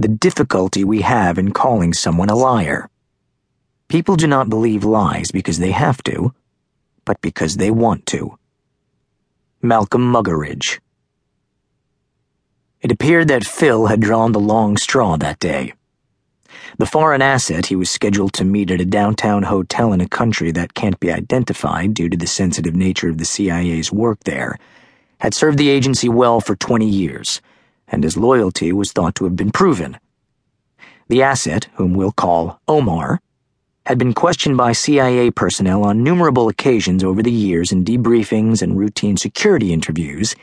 the difficulty we have in calling someone a liar. People do not believe lies because they have to, but because they want to. Malcolm Muggeridge. It appeared that Phil had drawn the long straw that day. The foreign asset he was scheduled to meet at a downtown hotel in a country that can't be identified due to the sensitive nature of the CIA's work there had served the agency well for 20 years, and his loyalty was thought to have been proven. The asset, whom we'll call Omar, had been questioned by CIA personnel on numerable occasions over the years in debriefings and routine security interviews,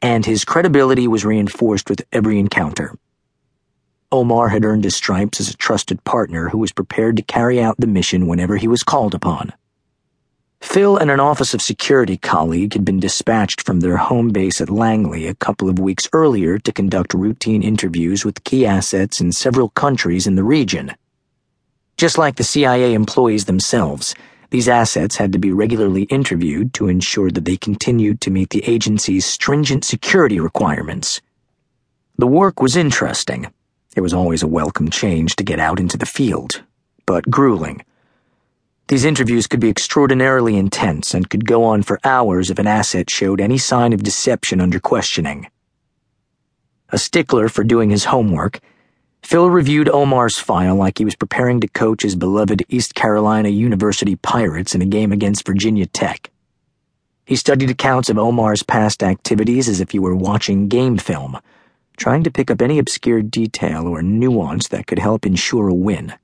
and his credibility was reinforced with every encounter. Omar had earned his stripes as a trusted partner who was prepared to carry out the mission whenever he was called upon. Phil and an Office of Security colleague had been dispatched from their home base at Langley a couple of weeks earlier to conduct routine interviews with key assets in several countries in the region. Just like the CIA employees themselves, these assets had to be regularly interviewed to ensure that they continued to meet the agency's stringent security requirements. The work was interesting. It was always a welcome change to get out into the field, but grueling. These interviews could be extraordinarily intense and could go on for hours if an asset showed any sign of deception under questioning. A stickler for doing his homework, Phil reviewed Omar's file like he was preparing to coach his beloved East Carolina University Pirates in a game against Virginia Tech. He studied accounts of Omar's past activities as if he were watching game film, trying to pick up any obscure detail or nuance that could help ensure a win.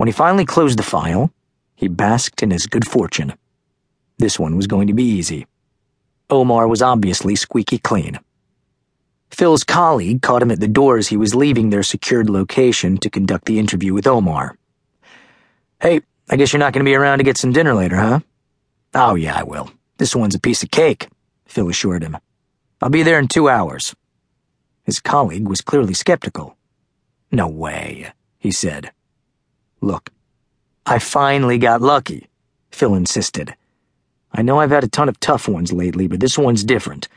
When he finally closed the file, he basked in his good fortune. This one was going to be easy. Omar was obviously squeaky clean. Phil's colleague caught him at the door as he was leaving their secured location to conduct the interview with Omar. Hey, I guess you're not going to be around to get some dinner later, huh? Oh, yeah, I will. This one's a piece of cake, Phil assured him. I'll be there in two hours. His colleague was clearly skeptical. No way, he said. Look, I finally got lucky, Phil insisted. I know I've had a ton of tough ones lately, but this one's different.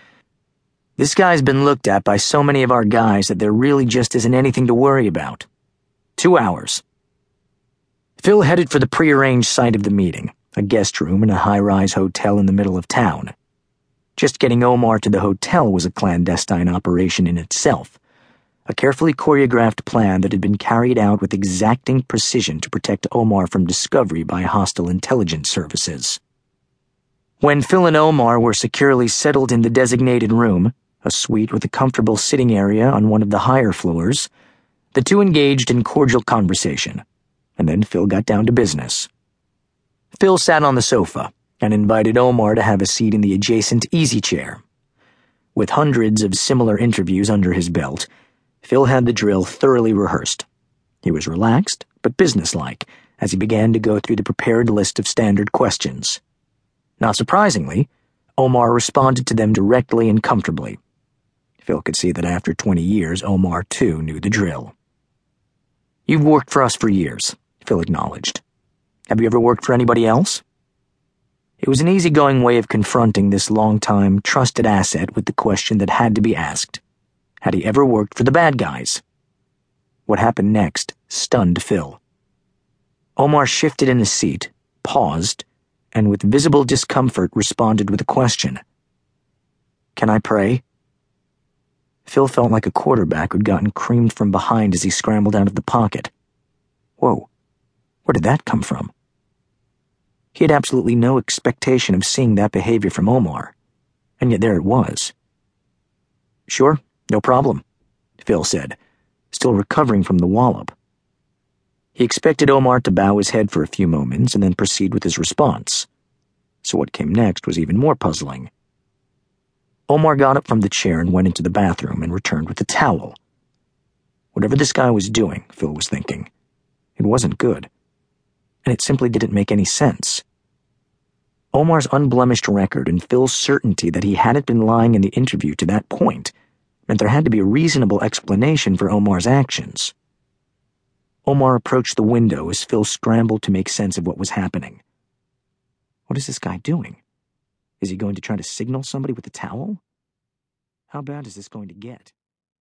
This guy's been looked at by so many of our guys that there really just isn't anything to worry about. Two hours. Phil headed for the prearranged site of the meeting, a guest room in a high rise hotel in the middle of town. Just getting Omar to the hotel was a clandestine operation in itself, a carefully choreographed plan that had been carried out with exacting precision to protect Omar from discovery by hostile intelligence services. When Phil and Omar were securely settled in the designated room, a suite with a comfortable sitting area on one of the higher floors, the two engaged in cordial conversation, and then Phil got down to business. Phil sat on the sofa and invited Omar to have a seat in the adjacent easy chair. With hundreds of similar interviews under his belt, Phil had the drill thoroughly rehearsed. He was relaxed, but businesslike, as he began to go through the prepared list of standard questions. Not surprisingly, Omar responded to them directly and comfortably. Phil could see that after 20 years, Omar too knew the drill. You've worked for us for years, Phil acknowledged. Have you ever worked for anybody else? It was an easygoing way of confronting this long-time, trusted asset with the question that had to be asked. Had he ever worked for the bad guys? What happened next stunned Phil. Omar shifted in his seat, paused, and with visible discomfort responded with a question. Can I pray? Phil felt like a quarterback who'd gotten creamed from behind as he scrambled out of the pocket. Whoa, where did that come from? He had absolutely no expectation of seeing that behavior from Omar, and yet there it was. Sure, no problem, Phil said, still recovering from the wallop. He expected Omar to bow his head for a few moments and then proceed with his response. So what came next was even more puzzling. Omar got up from the chair and went into the bathroom and returned with a towel. Whatever this guy was doing, Phil was thinking, it wasn't good. And it simply didn't make any sense. Omar's unblemished record and Phil's certainty that he hadn't been lying in the interview to that point meant there had to be a reasonable explanation for Omar's actions. Omar approached the window as Phil scrambled to make sense of what was happening. What is this guy doing? Is he going to try to signal somebody with a towel? How bad is this going to get?